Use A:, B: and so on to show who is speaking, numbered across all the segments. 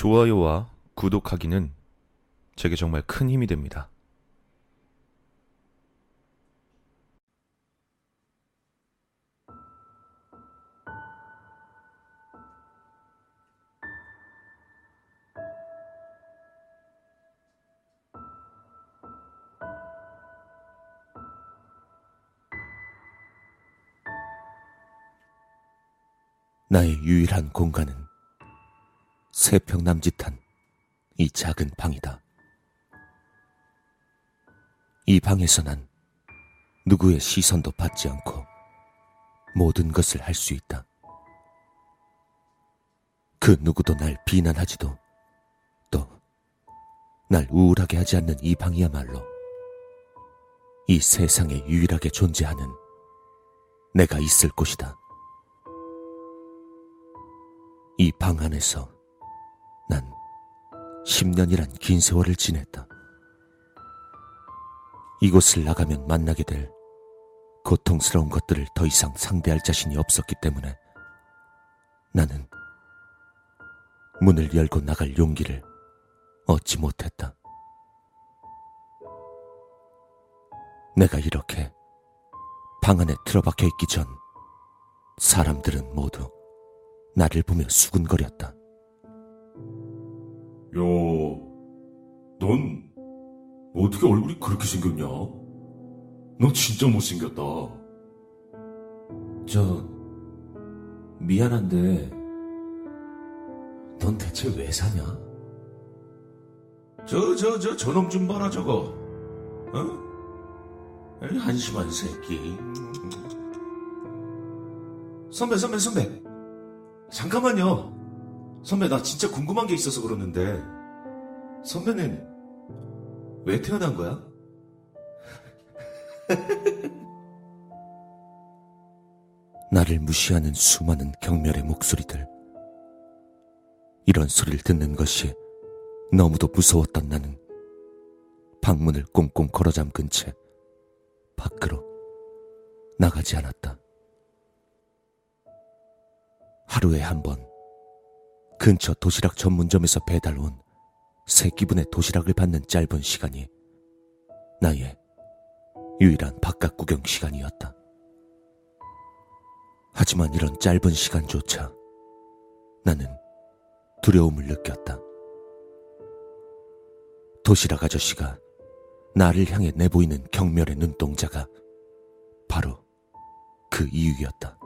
A: 좋아요와 구독하기는 제게 정말 큰 힘이 됩니다.
B: 나의 유일한 공간은 세평 남짓한 이 작은 방이다. 이 방에서 난 누구의 시선도 받지 않고 모든 것을 할 수 있다. 그 누구도 날 비난하지도 또 날 우울하게 하지 않는 이 방이야말로 이 세상에 유일하게 존재하는 내가 있을 곳이다. 이 방 안에서 난 10년이란 긴 세월을 지냈다. 이곳을 나가면 만나게 될 고통스러운 것들을 더 이상 상대할 자신이 없었기 때문에 나는 문을 열고 나갈 용기를 얻지 못했다. 내가 이렇게 방 안에 틀어박혀 있기 전 사람들은 모두 나를 보며 수군거렸다.
C: 야, 넌 어떻게 얼굴이 그렇게 생겼냐? 너 진짜 못생겼다.
B: 저, 미안한데, 넌 대체 왜 사냐?
C: 저, 저, 저, 저놈 좀 봐라, 저거. 어? 에이, 한심한 새끼. 선배, 선배, 선배. 잠깐만요. 선배, 나 진짜 궁금한 게 있어서 그러는데, 선배는 왜 태어난 거야?
B: 나를 무시하는 수많은 경멸의 목소리들. 이런 소리를 듣는 것이 너무도 무서웠던 나는 방문을 꽁꽁 걸어 잠근 채 밖으로 나가지 않았다. 하루에 한 번 근처 도시락 전문점에서 배달 온 새 기분의 도시락을 받는 짧은 시간이 나의 유일한 바깥 구경 시간이었다. 하지만 이런 짧은 시간조차 나는 두려움을 느꼈다. 도시락 아저씨가 나를 향해 내보이는 경멸의 눈동자가 바로 그 이유였다.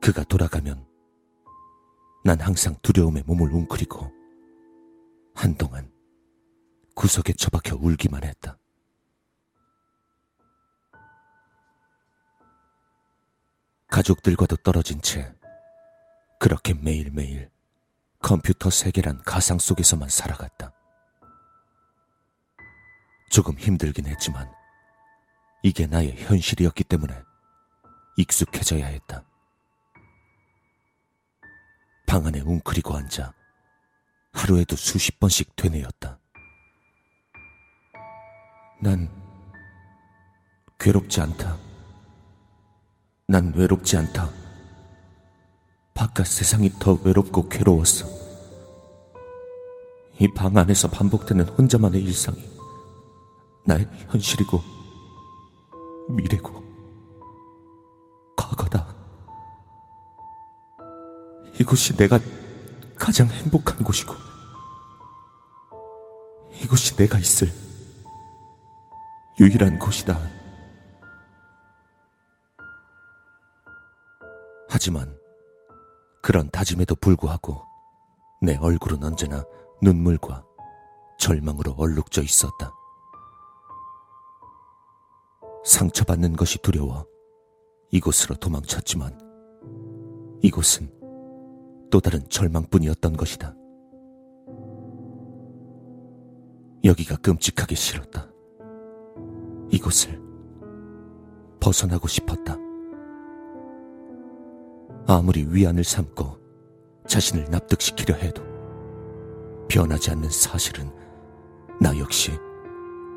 B: 그가 돌아가면 난 항상 두려움에 몸을 웅크리고 한동안 구석에 처박혀 울기만 했다. 가족들과도 떨어진 채 그렇게 매일매일 컴퓨터 세계란 가상 속에서만 살아갔다. 조금 힘들긴 했지만 이게 나의 현실이었기 때문에 익숙해져야 했다. 방 안에 웅크리고 앉아 하루에도 수십 번씩 되뇌었다. 난 괴롭지 않다. 난 외롭지 않다. 바깥 세상이 더 외롭고 괴로웠어. 이 방 안에서 반복되는 혼자만의 일상이 나의 현실이고 미래고 이곳이 내가 가장 행복한 곳이고 이곳이 내가 있을 유일한 곳이다. 하지만 그런 다짐에도 불구하고 내 얼굴은 언제나 눈물과 절망으로 얼룩져 있었다. 상처받는 것이 두려워 이곳으로 도망쳤지만 이곳은 또 다른 절망뿐이었던 것이다. 여기가 끔찍하게 싫었다. 이곳을 벗어나고 싶었다. 아무리 위안을 삼고 자신을 납득시키려 해도 변하지 않는 사실은 나 역시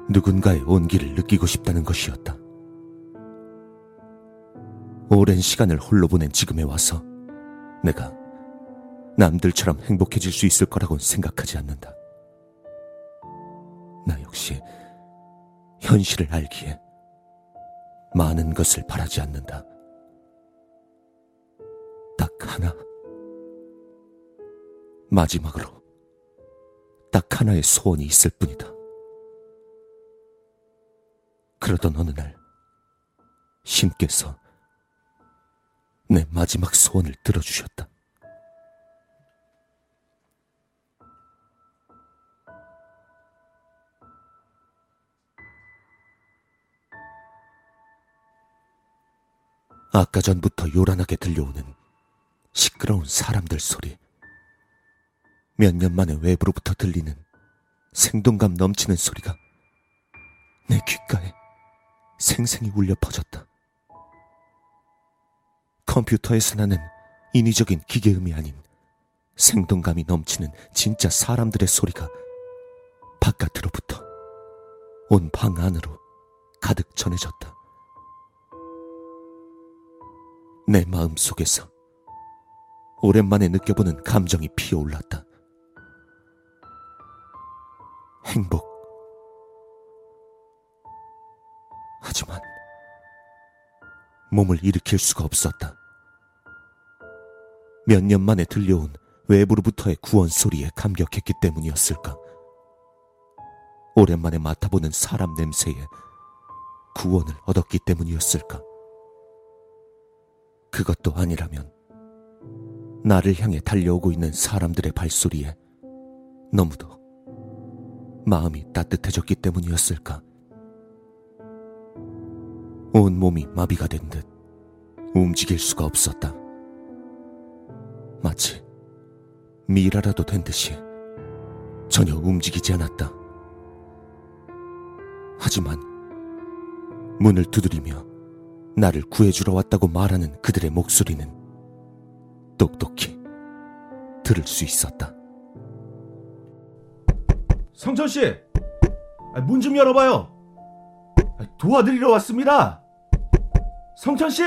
B: 누군가의 온기를 느끼고 싶다는 것이었다. 오랜 시간을 홀로 보낸 지금에 와서 내가 남들처럼 행복해질 수 있을 거라고는 생각하지 않는다. 나 역시 현실을 알기에 많은 것을 바라지 않는다. 딱 하나. 마지막으로 딱 하나의 소원이 있을 뿐이다. 그러던 어느 날 신께서 내 마지막 소원을 들어주셨다. 아까 전부터 요란하게 들려오는 시끄러운 사람들 소리. 몇 년 만에 외부로부터 들리는 생동감 넘치는 소리가 내 귓가에 생생히 울려 퍼졌다. 컴퓨터에서 나는 인위적인 기계음이 아닌 생동감이 넘치는 진짜 사람들의 소리가 바깥으로부터 온 방 안으로 가득 전해졌다. 내 마음 속에서 오랜만에 느껴보는 감정이 피어올랐다. 행복. 하지만 몸을 일으킬 수가 없었다. 몇 년 만에 들려온 외부로부터의 구원 소리에 감격했기 때문이었을까? 오랜만에 맡아보는 사람 냄새에 구원을 얻었기 때문이었을까? 그것도 아니라면 나를 향해 달려오고 있는 사람들의 발소리에 너무도 마음이 따뜻해졌기 때문이었을까? 온 몸이 마비가 된 듯 움직일 수가 없었다. 마치 미라라도 된 듯이 전혀 움직이지 않았다. 하지만 문을 두드리며 나를 구해주러 왔다고 말하는 그들의 목소리는 똑똑히 들을 수 있었다.
C: 성천 씨, 문 좀 열어봐요. 도와드리러 왔습니다. 성천 씨,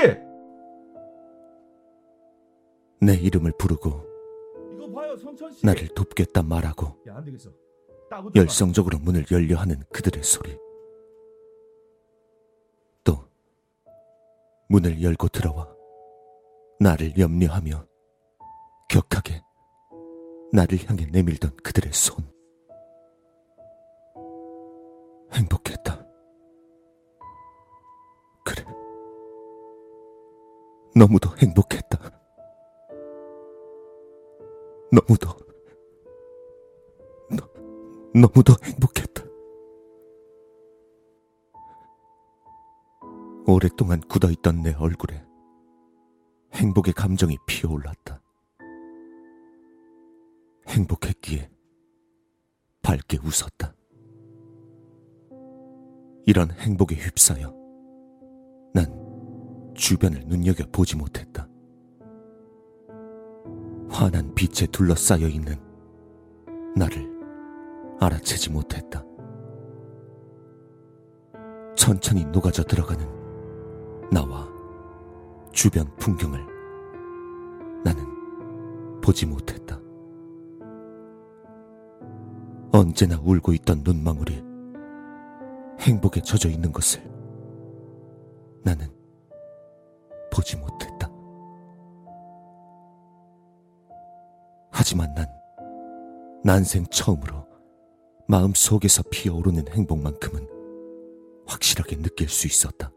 B: 내 이름을 부르고
C: 봐요.
B: 나를 돕겠다 말하고
C: 야.
B: 열성적으로 문을 열려 하는 그들의 소리. 문을 열고 들어와 나를 염려하며 격하게 나를 향해 내밀던 그들의 손. 행복했다. 그래. 너무도 행복했다. 너무도, 너, 너무도 행복했다. 오랫동안 굳어있던 내 얼굴에 행복의 감정이 피어올랐다. 행복했기에 밝게 웃었다. 이런 행복에 휩싸여 난 주변을 눈여겨 보지 못했다. 환한 빛에 둘러싸여 있는 나를 알아채지 못했다. 천천히 녹아져 들어가는 나와 주변 풍경을 나는 보지 못했다. 언제나 울고 있던 눈망울이 행복에 젖어 있는 것을 나는 보지 못했다. 하지만 난 난생 처음으로 마음 속에서 피어오르는 행복만큼은 확실하게 느낄 수 있었다.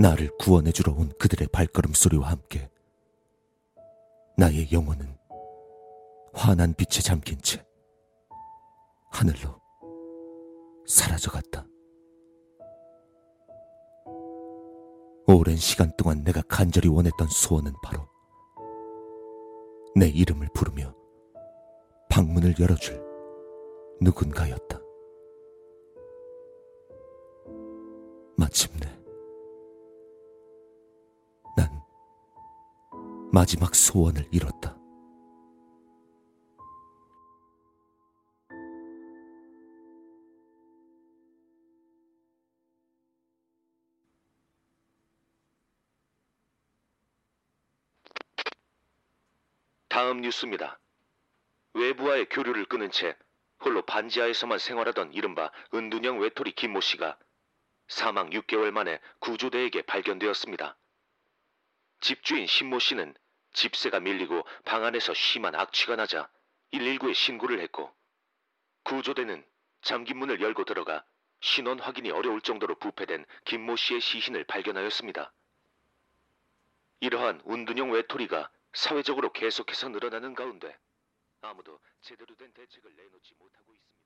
B: 나를 구원해 주러 온 그들의 발걸음 소리와 함께 나의 영혼은 환한 빛에 잠긴 채 하늘로 사라져갔다. 오랜 시간 동안 내가 간절히 원했던 소원은 바로 내 이름을 부르며 방문을 열어줄 누군가였다. 마침내 마지막 소원을 이뤘다. 다음 뉴스입니다. 외부와의 교류를 끊은 채 홀로 반지하에서만 생활하던 이른바 은둔형 외톨이 김모 씨가 사망 6개월 만에 구조대에게 발견되었습니다. 집주인 신모 씨는 집세가 밀리고 방 안에서 심한 악취가 나자 119에 신고를 했고 구조대는 잠긴 문을 열고 들어가 신원 확인이 어려울 정도로 부패된 김모 씨의 시신을 발견하였습니다. 이러한 운둔형 외톨이가 사회적으로 계속해서 늘어나는 가운데 아무도 제대로 된 대책을 내놓지 못하고 있습니다.